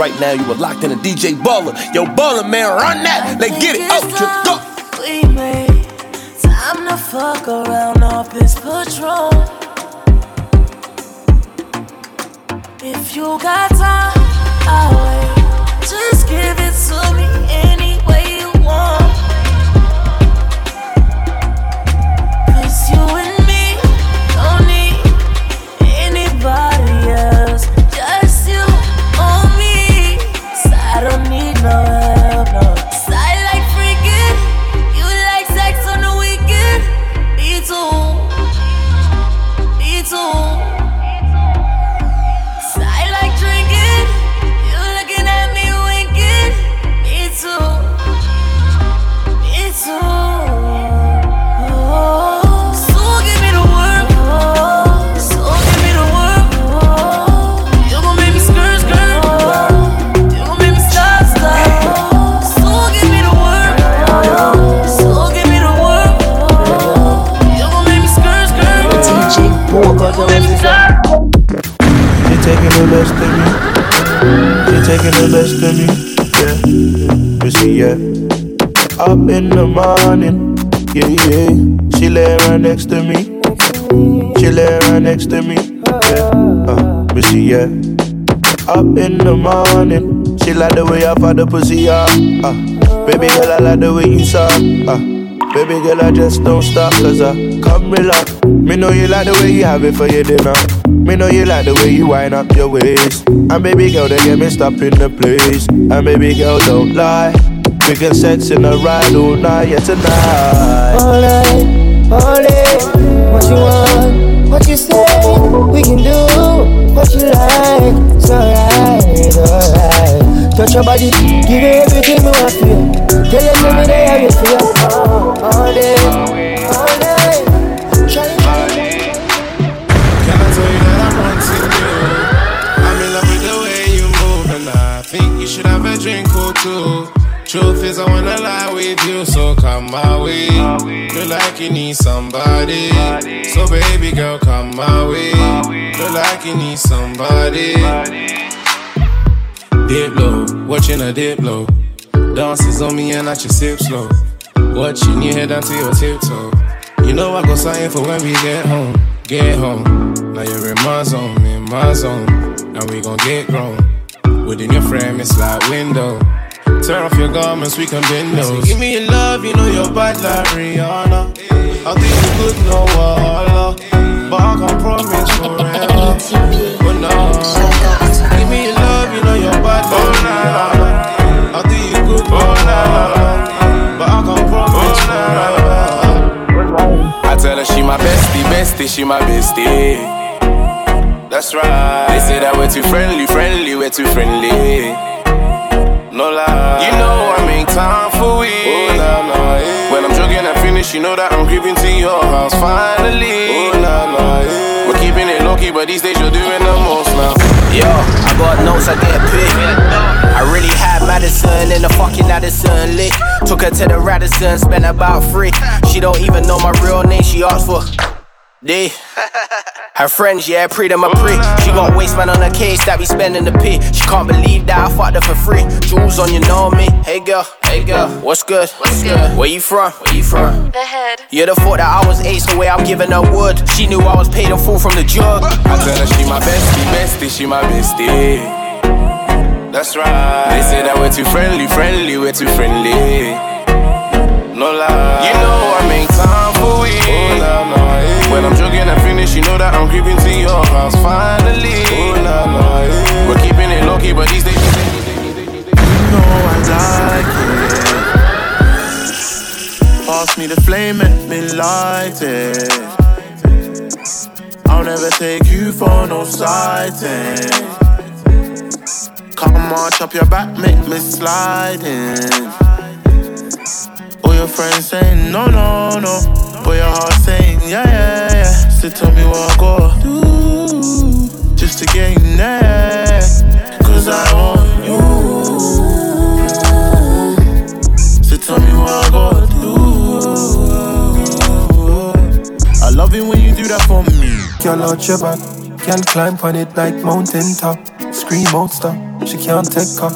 right now you are locked in a DJ Baller. Yo, Baller man, run that. Let's get it. Out you go. We made time to fuck around off this patrol. If you got time, I'll wait. Just give it to me any way you want. Morning. Yeah, yeah. She lay right next to me. She lay right next to me. Yeah. Uh, but she, yeah. Up in the morning. She like the way I fuck the pussy, yeah. Uh, baby girl, I like the way you suck. Uh, baby girl, I just don't stop, cause I come relax. Me know you like the way you have it for your dinner. Me know you like the way you wind up your waist. And baby girl, they get me stop in the place. And baby girl, don't lie. We can sex in a ride all night, yeah, tonight. All night, all day. What you want, what you say, we can do what you like. It's alright, it's alright. Touch your body, give it everything me want feel. Tell them every day how you feel. All day, all day. Try Can I tell you that I'm wanting you? I'm in love with the way you move, and I think you should have a drink or two. Truth is, I wanna lie with you, so come my way. Feel like you need somebody, so baby girl, come my way. Feel like you need somebody. Dip low, watching a dip low. Dances on me and I just sip slow. Watching you head down to your tiptoe. You know I go sign for when we get home, get home. Now you're in my zone, in my zone, and we gon' get grown. Within your frame, it's like window. Tear off your garments, we can bend those. Give me your love, you know you're bad like Rihanna. I think you good, no wahala. But I can't promise forever. But no. Give me your love, you know you're bad like Rihanna. I think you good, no wahala. But I can't promise forever. I tell her she my bestie, bestie, she my bestie. That's right. They say that we're too friendly, friendly, we're too friendly. No lie. You know I make time for we. Oh, nah, nah, yeah. When I'm jogging and finish, you know that I'm creeping to your house finally. Oh, nah, nah, yeah. We're keeping it low key, but these days you're doing the most now. Yo, I got notes, I get paid. I really had Madison in the fucking Addison lick. Took her to the Radisson, spent about three. She don't even know my real name, she asked for D. Her friends, yeah, pre them a pre. She got waistman on her case that we spending the P. She can't believe that I fucked her for free. Jewels on, you know me. Hey girl, hey girl, what's good? What's good? Where you from? Where you from? The head. You'd have thought that I was ace the way I'm giving her wood. She knew I was paid in full from the jug. I tell her she my bestie, bestie, she my bestie. That's right. They say that we're too friendly, friendly, we're too friendly. No lie. You know I make time for we. Oh, nah, nah, yeah. When I'm jogging and finish, you know that I'm creeping to your house finally. Oh, nah, nah, yeah. We're keeping it low key, but these days. You know I like it. Pass me the flame, let me light it. I'll never take you for no sighting. Come march up your back, make me slide in. All your friends saying no, no, no. But your heart saying yeah, yeah, So tell me what I gotta do just to get in there. Cause I want you. So tell me what I gotta do. I love it when you do that for me. Girl out your back, can't climb on it like mountain top. Scream out stop, she can't take her.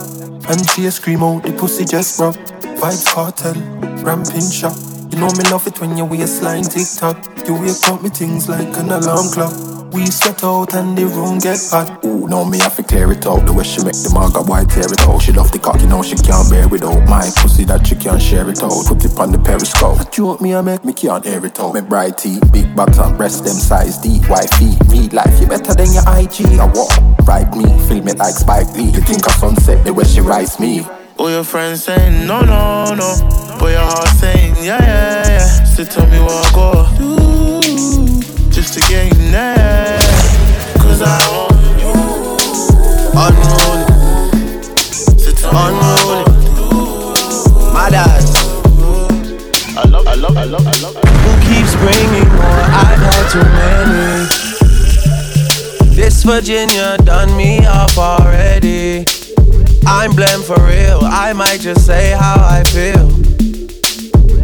And she a scream out, the pussy just rub. Vybz Kartel, ramping shop. You know me love it when you waistline tick tock. You wake up me things like an alarm clock. We sweat out and the room get hot. Ooh, know me have to clear it out. The way she make the manga white tear it out. She love the cock, you know she can't bear it out. My pussy that she can't share it out. Put it on the periscope. A joke me I make me can't air it out. Me bright big box and breast them size D. Wifey, real life you better than your IG. I walk, ride me, film it like Spike Lee. You think of sunset the way she rise me. All your friends saying no, no, no. But your heart saying yeah, yeah, yeah. So tell me what I gotta do just to get in there. Cause I want you. Unruly, So tell unruly. My dad. I love, I love, I love, I love. Who keeps bringing more? I've had too many. This Virginia done me up already. I'm blamed for real. I might just say how I feel.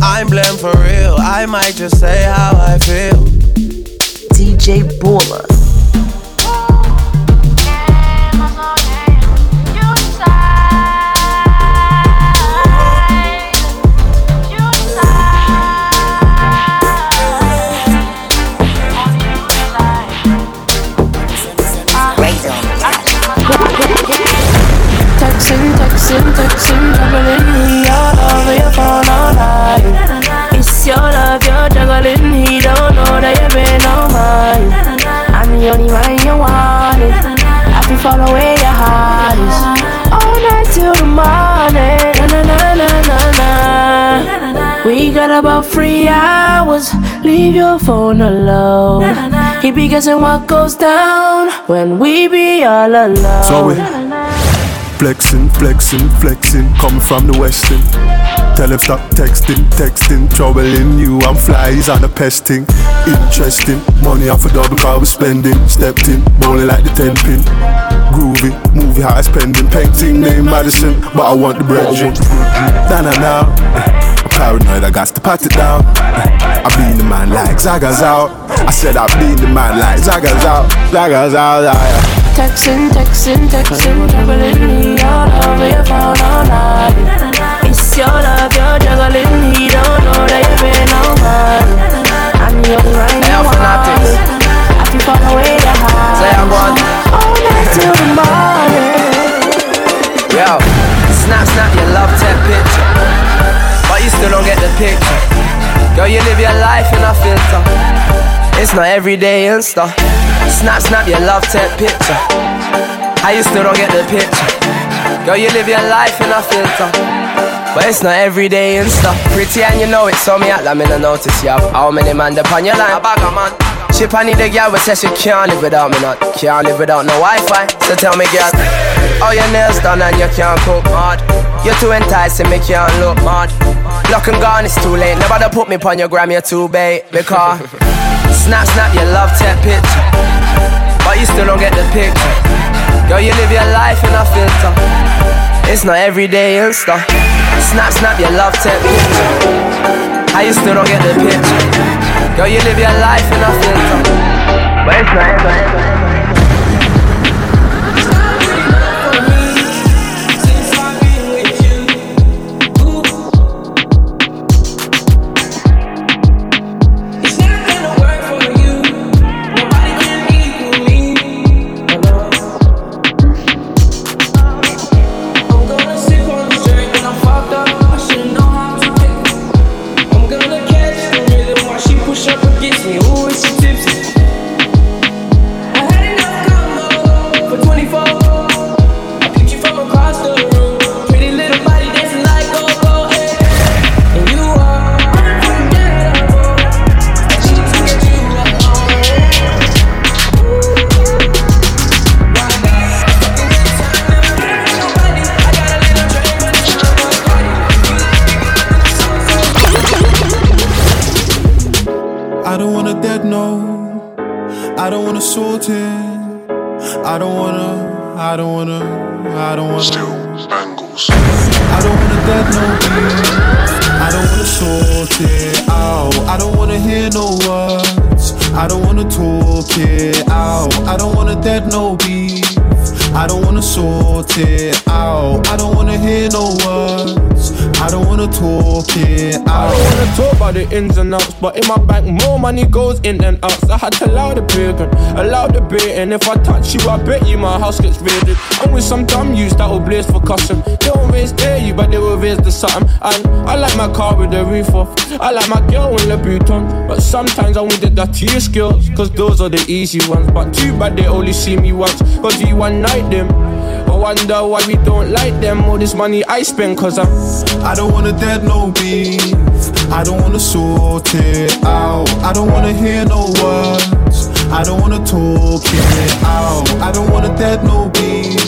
I'm blamed for real, I might just say how I feel. DJ Baller. Texting, texting, texting, juggling He all follow where your heart is. All night till the morning. Na na na na na We got about three hours. Leave your phone alone. He be guessing what goes down When we be all alone. So we flexing, flexing, flexing, coming from the western. Tell him stop texting, texting, troubling you. I'm fly, he's on a pesting. Interesting, money off a double car we spending. Stepped in, bowling like the ten pin. Groovy, movie high spending. Painting name Madison, but I want the bread. Nah nah. I'm paranoid, I got to pat it down. I bleed the man like Zaga's out. I said I bleed the man like Zaga's out. Zaga's out, yeah. Texting, texting, texting, juggling me all over your phone all night. It's your love, you're juggling. He don't know that you've been on mine. I'm the only one I'm fanatics. want. I can follow away the high. Say I'm one. All night till the morning. Yo, snap, snap your love tap picture. But you still don't get the picture. Girl, you live your life in a filter. It's not everyday Insta. Snap, snap your love tap picture. How you still don't get the picture? Girl, you live your life in a filter. But it's not everyday Insta. Pretty and you know it, so me act like me no notice you have how many man upon your line. A bag of man. Chip I need a girl who says she can't live without me not Can't live without no Wi-Fi So tell me girl Oh your nails done and you can't cook hard You're too enticing me can't look mad Lock and gone it's too late Nobody put me upon your gram you're too bait Because Snap snap your love tap picture But you still don't get the picture. Girl you live your life in a filter. It's not everyday Insta. Snap snap your love tap How you still don't get the picture. Girl, you live your life in a filter. But it's not. I don't wanna. Still angles. I don't wanna dead no beat. I don't wanna sort it out. I don't wanna hear no words. I don't wanna talk it out. I don't wanna dead no beat. I don't wanna sort it out. I don't wanna hear no words. I don't wanna talk it out. I don't wanna talk about the ins and outs, but in my bank more money goes in than out. So I had to allow the bacon, allow the bait, and if I touch you, I bet you my house gets raided. I'm with some dumb use that will blaze for custom. They won't raise dare you, but they will raise the something. And I like my car with the roof off. I like my girl in the Louboutin, but sometimes I want the dirtier skills, cause those are the easy ones. But too bad they only see me once, cause you one night them. Wonder why we don't like them. All this money I spend, cause I'm. I don't wanna dead no beef. I don't wanna sort it out. I don't wanna hear no words. I don't wanna talk it out. I don't wanna dead no beef.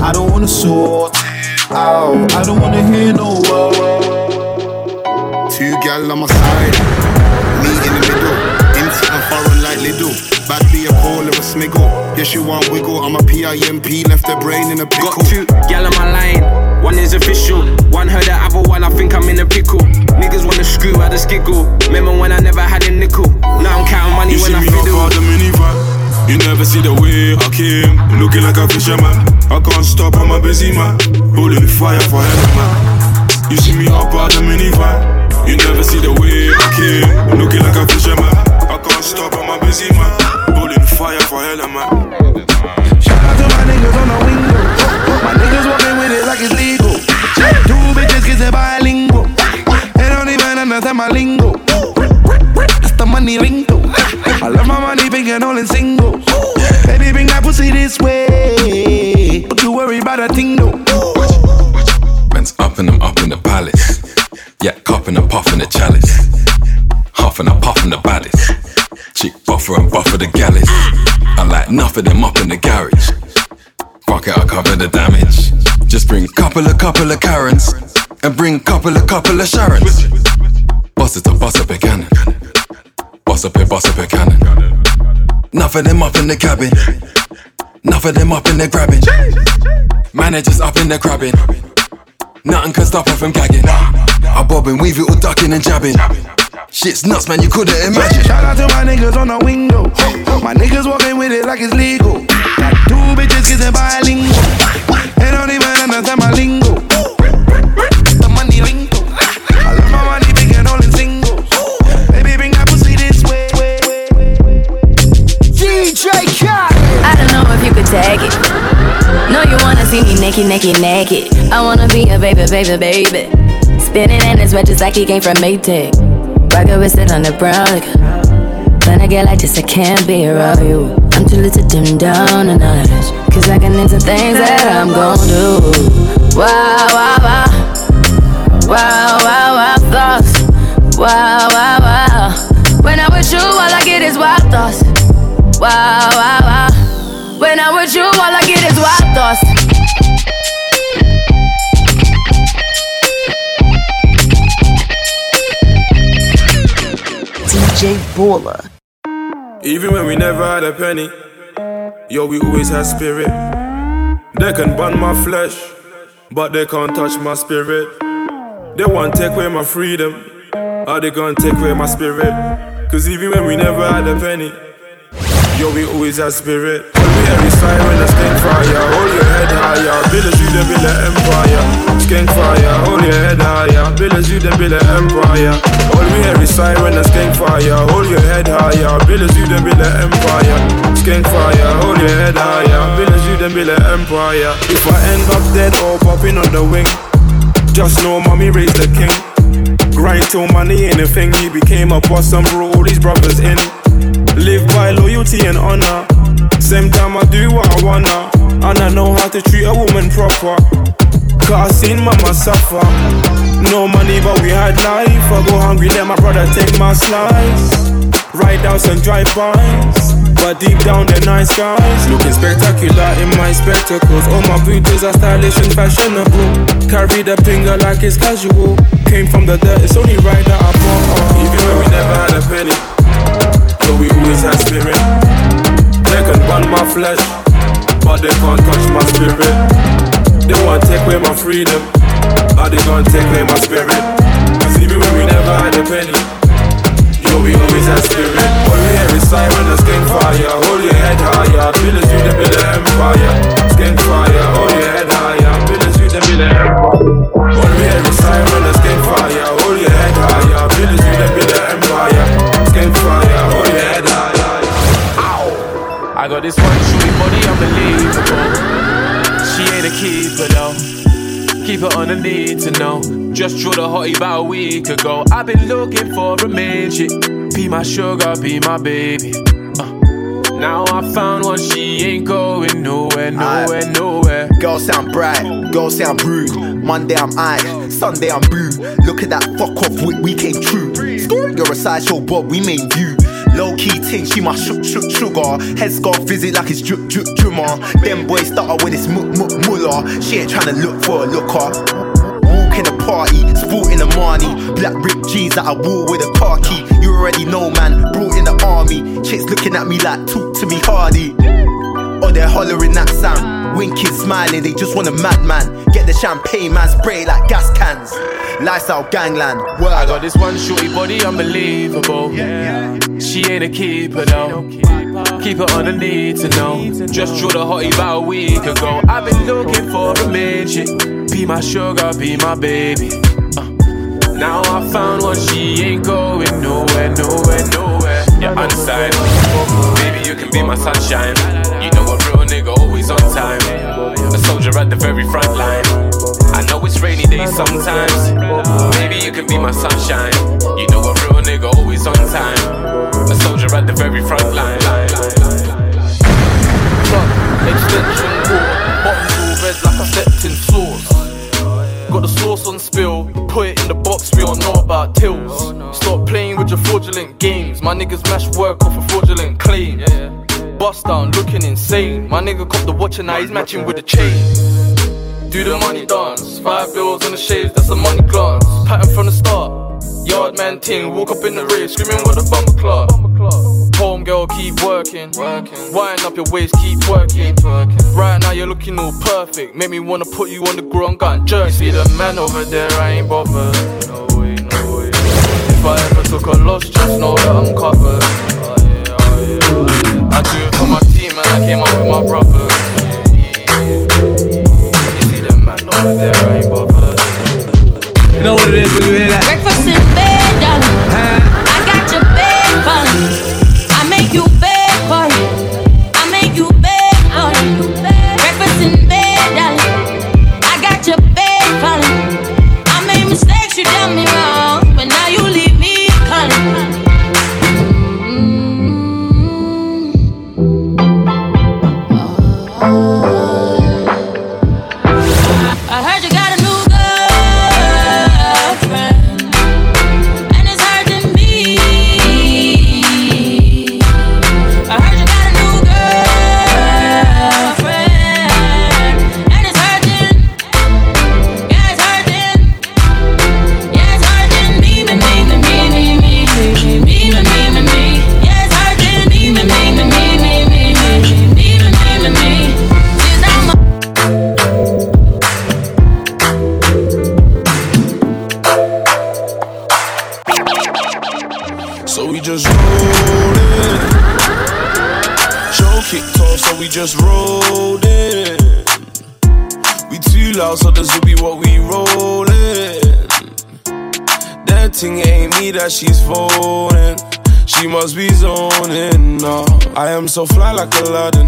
I don't wanna sort it out. I don't wanna hear no words. Two gal on my side, me in the middle. Him sitting foreign like Lidl. Bad be a Paul or a smiggle. Yes, you want wiggle. I'm a PIMP, left the brain in a pickle. Got two gal on my line, one is official. One heard the other one, I think I'm in a pickle. Niggas wanna screw out the skiggle. Remember when I never had a nickel? Now I'm counting money You when see I fiddle. of the minivan. You never see the way I came, looking like a fisherman. I can't stop, I'm a busy man, holding fire for man. You see me up out the minivan. You never see the way I came, looking like a fisherman. I can't stop, I'm a busy man, holding the fire for hell, man. Shout out to my niggas on the window. My niggas walking with it like it's legal. Two bitches kiss it bilingual. They don't even understand my lingo. That's the money lingo. I love my money big and all in singles. Baby, bring that pussy this way. Don't you worry about a thing though. Man's up and I'm up in the palace. Yeah, cupping and puffing the chalice. Huffing and puffing the baddest. Chick buffer and buffer the galley. I like of them up in the garage. Fuck it, I cover the damage. Just bring couple of couple of Karens. And bring couple of couple of Sharons. Bust it up, bust up a cannon. Bust up a, bust up a cannon. Of them up in the cabin. Of them up in the grabbing. Managers up in the grabbing. Nothing can stop her from gagging. I bob and weave it all ducking and jabbing. Shit's nuts, man, you couldn't imagine. Shout out to my niggas on the window. My niggas walking with it like it's legal. Got two bitches kissing bilingual. They don't even understand my lingo. The money lingo. I love my money big and all in singles. Baby, bring that pussy this way. DJ Cat. I don't know if you could take it. No, you wanna see me naked, naked, naked. I wanna be a baby, baby, baby. Spinning in his red just like he came from Maytag. Rocket with it on the brown. Like, when I get like this, I can't be around you. I'm too little to dim down a notch. Cause I can into things that I'm gon' do. Wow, Even when we never had a penny, yo, we always had spirit. They can burn my flesh, but they can't touch my spirit. They want to take away my freedom, or they gonna take away my spirit. Cause even when we never had a penny, yo, we always had spirit. Every siren, a stink fire, hold your head higher. Build a you, then build an empire. Skink fire, hold your head higher. Build you, then build an empire. We hear is siren and skink fire. Hold your head higher. Build a you, then build empire. Fire, hold your head higher. Build a you, then build an empire. If I end up dead or popping on the wing, just know mommy raised the king. Grind till money ain't a thing. He became a boss and brought all these brothers in. Live by loyalty and honor. Same time I do what I wanna. And I know how to treat a woman proper. Cause I seen mama suffer. No money, but we had life. I go hungry, let my brother take my slice. Ride out and drive bys. But deep down, they're nice guys. Looking spectacular in my spectacles. All my booties are stylish and fashionable. Carry the finger like it's casual. Came from the dirt, it's only right that I bought. Even when we never had a penny. So we always have spirit. They can burn my flesh, but they can't touch my spirit. They want to take away my freedom, but they can't take away my spirit. Keep it on the need to know. Just drew the hottie about a week ago. I've been looking for a chick. Be my sugar, be my baby. Uh. Now I found one, she ain't going nowhere, nowhere, nowhere. Girl sound bright, girl sound rude. Monday I'm I, Sunday I'm boo. Look at that fuck off, we, we came true. You're a sideshow, but we main view. Low key ting, she my shook shook sugar. Head scarf visit like it's drip drip drummer. Them boys start with this mu mu mullah. She ain't tryna look for a looker. Walk in the party, sporting a Marni. Black ripped jeans that I wore with a car key. You already know, man. Brought in the army. Chicks looking at me like, talk to me hardy. Or they're hollering that sound. Winking, smiling, they just want a madman. Get the champagne, man, spray like gas cans. Lifestyle gangland. Word I got this one shorty body unbelievable. Yeah. She ain't a keeper though. Keep it on the need to know. Just drew the hottie about a week ago. I've been looking for a main chick. Be my sugar, be my baby. Uh. Now I found one, she ain't going nowhere, nowhere, nowhere. You're unsigned. Baby, you can be my sunshine. You know a real nigga always on time. A soldier at the very front line. I know it's rainy days sometimes. Maybe you can be my sunshine. You know a real nigga always on time. A soldier at the very front line. Extension cord, bottoms all red like I stepped put it in the box, we all know about tills. Oh, Stop playing with your fraudulent games. My niggas mash work off a fraudulent claim. Bust down, looking insane. My nigga cop the watch and now he's matching with the chain. Do the money dance, five bills on the shades, that's a money glance. Pattern from the start. Yard man ting, walk up in the rave, screaming with a bumper clock. Home girl, keep working. working. Wind up your waist, keep working. working Right now you're looking all perfect. Make me wanna put you on the ground, gun jerk. See the man over there, I ain't bothered. No way, no way. If I ever took a loss, just know that I'm covered. Oh, yeah, oh, yeah, oh, yeah. I do it for my team and I came up with my brothers. You see the man over there, I ain't bothered. You know what it is when you hear that? That she's phoning. She must be zoning. No, I am so fly like Aladdin.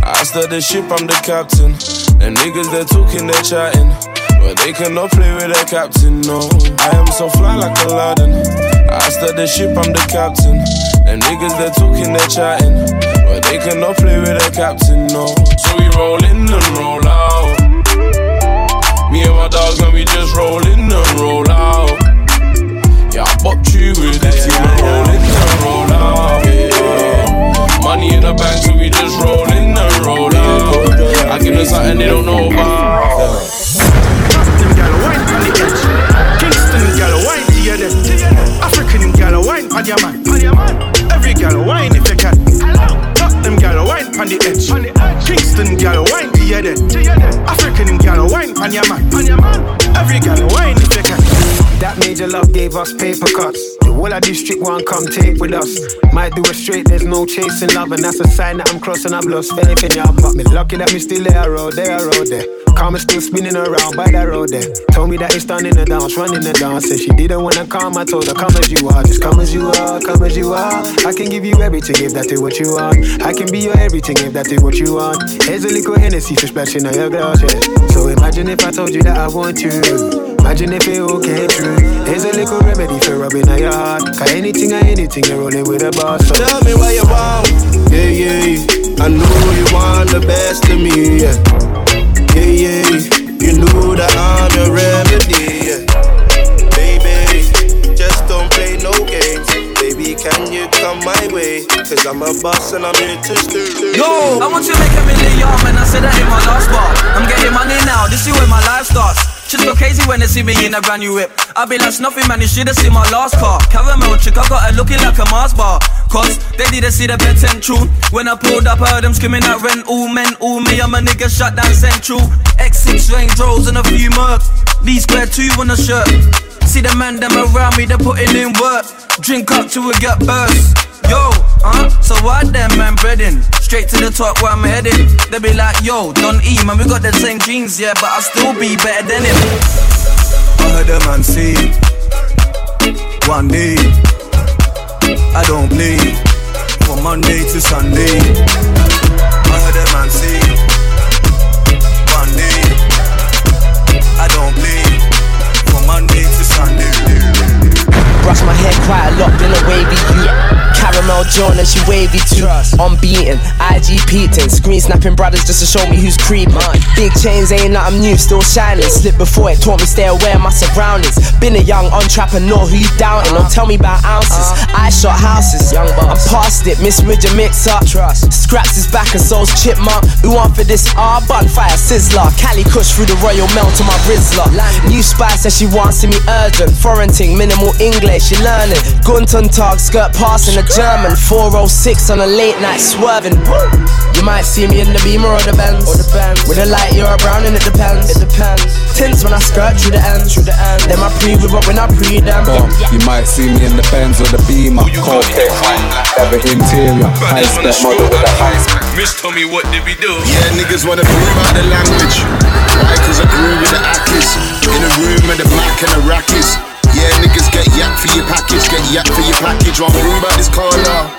I start the ship, I'm the captain. Them niggas, they're talking, they're chatting. But they cannot play with their captain, no. I am so fly like Aladdin. I start the ship, I'm the captain. Them niggas, they're talking, they're chatting. But they cannot play with their captain, no. So we roll in and roll out. Me and my dogs, and we just roll in and roll out. Yeah, I bopped you with the team and roll in and roll out. Yeah. Money in the bank, so we just roll in and roll out. I give them something they don't know about. Them gal on the edge. Kingston gal wine to your death. African gal wine on your man. Every gal wine if you can them gala wine on the edge. Kingston gal wine to your dead. African gal wine on your man. Every gal wine if you can. That major love gave us paper cuts. The whole of district one come take with us. Might do it straight, there's no chasing love, and that's a sign that I'm crossing. I've lost faith in y'all. But me lucky that me still there, road there, road there. Karma still spinning around by that road there. Told me that it's done in the dance, running the dance. Said she didn't wanna come, I told her come as you are, just come as you are, come as you are. I can give you everything if that is what you want. I can be your everything if that is what you want. Here's a little Hennessy for splashing on your glass, yeah. So imagine if I told you that I want you. Imagine if it all came true. Here's a little remedy for rubbing on your heart. Cause anything or anything, you're rolling with a boss. So. Tell me what you want. Yeah, yeah. I know you want the best of me. Yeah, yeah. yeah. You know that I'm your remedy. Can you come my way? Cause I'm a boss and I'm here to stay. Yo, I want you to make a million, man. I said that in my last bar. I'm getting money now, this is where my life starts. Just go crazy when they see me in a brand new whip. I be like nothing, man. You should've seen my last car. Caramel chick, I got her looking like a Mars bar. Cause they didn't see the bed central. When I pulled up, I heard them screaming at rent. All men, all me. I'm a nigga shut down central. X6 Range Rolls and a few mercs. Lee Square 2 on a shirt. See the man, them around me, they're putting in work. Drink up till we get burst. Yo, huh? So why them man breading? Straight to the top where I'm heading. They be like, yo, don't eat, man, we got the same jeans, yeah, but I still be better than him. I heard the man say, one day, I don't play, from Monday to Sunday. Brush my hair quite a lot, been a wavy you. Caramel and she wavy too. Unbeaten, IG peating, screen snapping brothers just to show me who's creeping. Big chains ain't nothing new, still shining. Slip before it taught me stay aware of my surroundings. Been a young entrepreneur who you doubting. Don't tell me about ounces. I shot houses, young I'm past it. Miss Ridge mix up. Scraps his back and soul's chipmunk. Who want for this R bonfire sizzler? Cali Kush through the Royal Mail to my Rizla. New spice says she wants to me urgent. Foreign ting, minimal English, she learning. Gunton tag, skirt passing a German. 406 on a late night swerving. You might see me in the Beamer or the Benz. Or the Benz. With a light, you're a brown and it depends. It depends. Tints when I skirt through the ends. Through the end. Then I pre with but when I pre them. Boom. You might see me in the Benz or the Beamer. Cocaine, leather interior, high spec model with a high spec. Miss Tommy, what did we do? Yeah, niggas wanna prove out the language. Why? Cause I grew with the Akis. In a room with the Mac and the Rackies. Yeah, niggas get yak for your package, get yak for your package. One room about this corner.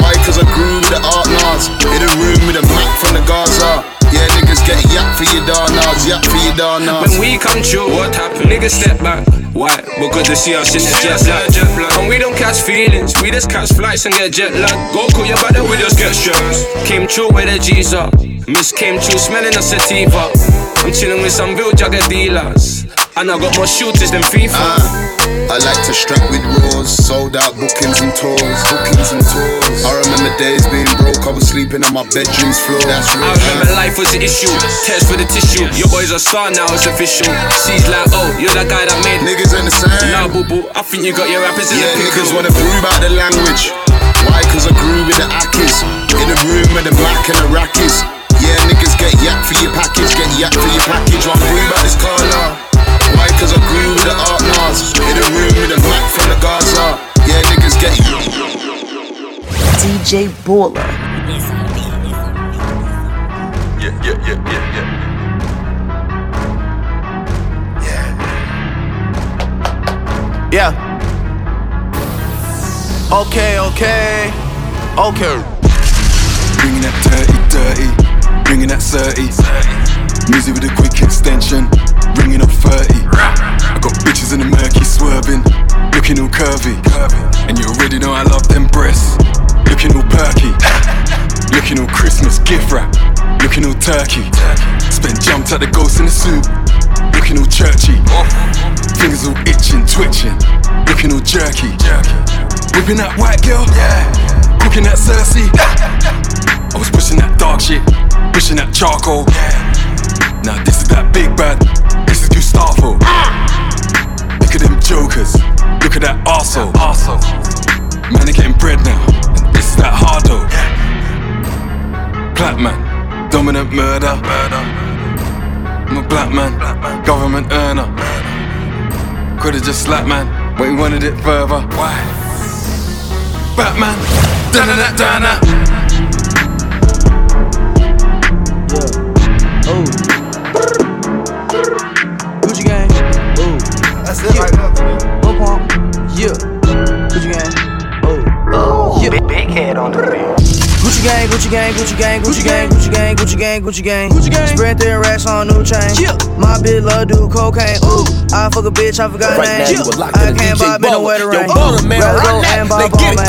Why? Cause I grew with the art Nas. In a room with a Mac from the Gaza. Yeah, niggas get yak for your darnars, yak for your darnars. When we come true, what happened? Niggas step back. Why? Because they see us in the jet lag. And we don't catch feelings, we just catch flights and get jet lag. Go call your brother, we just get stressed. Came true with the G's up. Miss came true smelling a sativa. I'm chilling with some real jugger dealers. And I got more shooters than FIFA. Uh, I like to strap with roars, sold out bookings and tours, bookings and tours. I remember days being broke, I was sleeping on my bedroom's floor. That's real. I remember life was an issue. Test for the tissue. Your boy's a star now, it's official. C's like, oh, you're that guy that made niggas in the same. Nah, boo boo, I think you got your rappers in yeah, the pickle. niggas wanna prove out the language. Why? Cause I grew with the Akis. In the room with the Mac and the Rackies. Yeah, niggas get yak for your package, get yak for your package. One prove out this corner. Why? Cause I grew with the art Nas. In a room with a Mac from the Gaza. Yeah, niggas get DJ Baller. Yeah, yeah, yeah, yeah, yeah. Yeah. Okay, okay, okay. Bringing that dirty, dirty, bringing that 30. Music with a quick extension, ringing up 30. I got bitches in the murky swerving, looking all curvy. And you already know I love them breasts, looking all perky. Looking all Christmas gift wrap, looking all turkey. Spent jumped at the ghost in the soup, looking all churchy. Fingers all itching, twitching, looking all jerky. Whipping that white girl, yeah. Cooking that Cersei. I was pushing that dark shit, pushing that charcoal. Now this is that big bad, is Look at them jokers, look at that arsehole. Man, they getting bread now, and this is that hardo. clap man, dominant murder. murder. I'm a black man, government earner. Could've just slapped man, but he wanted it further. Why? Batman, dana da dana. Oh. That's it yeah. right there. Low pump. Yeah. Gucci gang. Oh. Oh. Yeah. Big, big head on the beat. Gucci gang, Gucci gang, Gucci gang, Gucci gang, Gucci gang, Gucci gang, Gucci gang, Gucci gang. Spread their racks on new chain. My bitch love do cocaine. Ooh, I fuck a bitch, I forgot right name. I can't buy me no wetter rain. Rather go and buy ball man.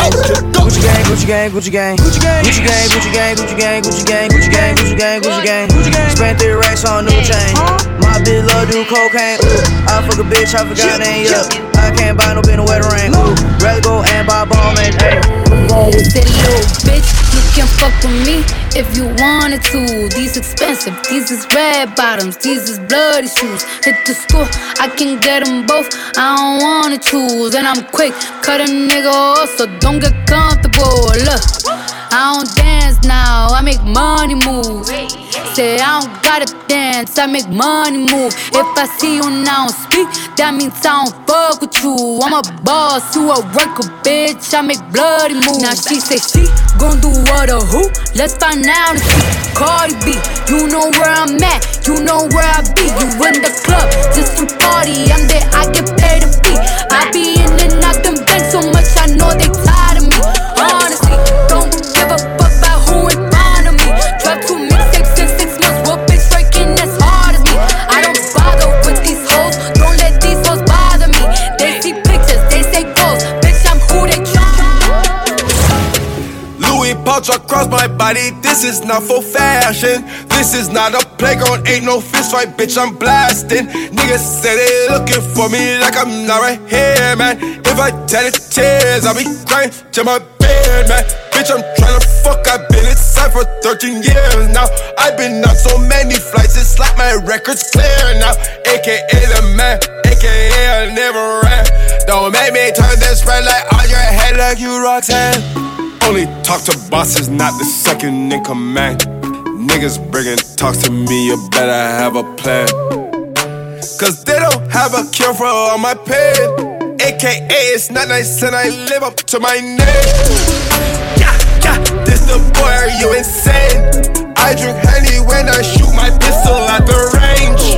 Gucci gang, Gucci gang, Gucci gang, Gucci gang, Gucci gang, Gucci gang, Gucci gang, Gucci gang, Gucci gang, Gucci gang, Gucci gang, Gucci gang. Spent their racks on new chain. My bitch love do cocaine. Ooh, I fuck a bitch, I forgot name. Yeah, I can't buy no no wetter rain. Ooh, rather go and buy ball man. Hey. City little bitch, you can fuck with me if you wanted to. These expensive, these is red bottoms, these is bloody shoes. Hit the school, I can get them both. I don't wanna choose, and I'm quick, cut a nigga off, so don't get comfortable. Look, I don't dance now, I make money move. Say I don't gotta dance, I make money move. If I see you now speak, that means I don't fuck with you. I'm a boss, you a worker, bitch. I make bloody moves. Now she say she gon' do what or who? Let's find out and see. Cardi B, you know where I'm at, you know where I be. You in the club, just some party. I'm there, I get paid a fee. I be in and out them banks so much, I know they tired of me. Honestly, Louis across my body, this is not for fashion. This is not a playground, ain't no fist fight, bitch, I'm blasting. Niggas say they looking for me like I'm not right here, man. If I tell it tears, I'll be crying to my bed, man. Bitch, I'm tryna fuck, I've been inside for 13 years now. I've been on so many flights, it's like my record's clear now. AKA the man, AKA I never ran. Don't make me turn this red light on your head like you Roxanne. Only talk to bosses, not the second in command. Niggas bringing talks to me, you better have a plan. Cause they don't have a cure for all my pain. AKA, it's not nice and I live up to my name. Yeah, yeah, this the boy, are you insane? I drink honey when I shoot my pistol at the range.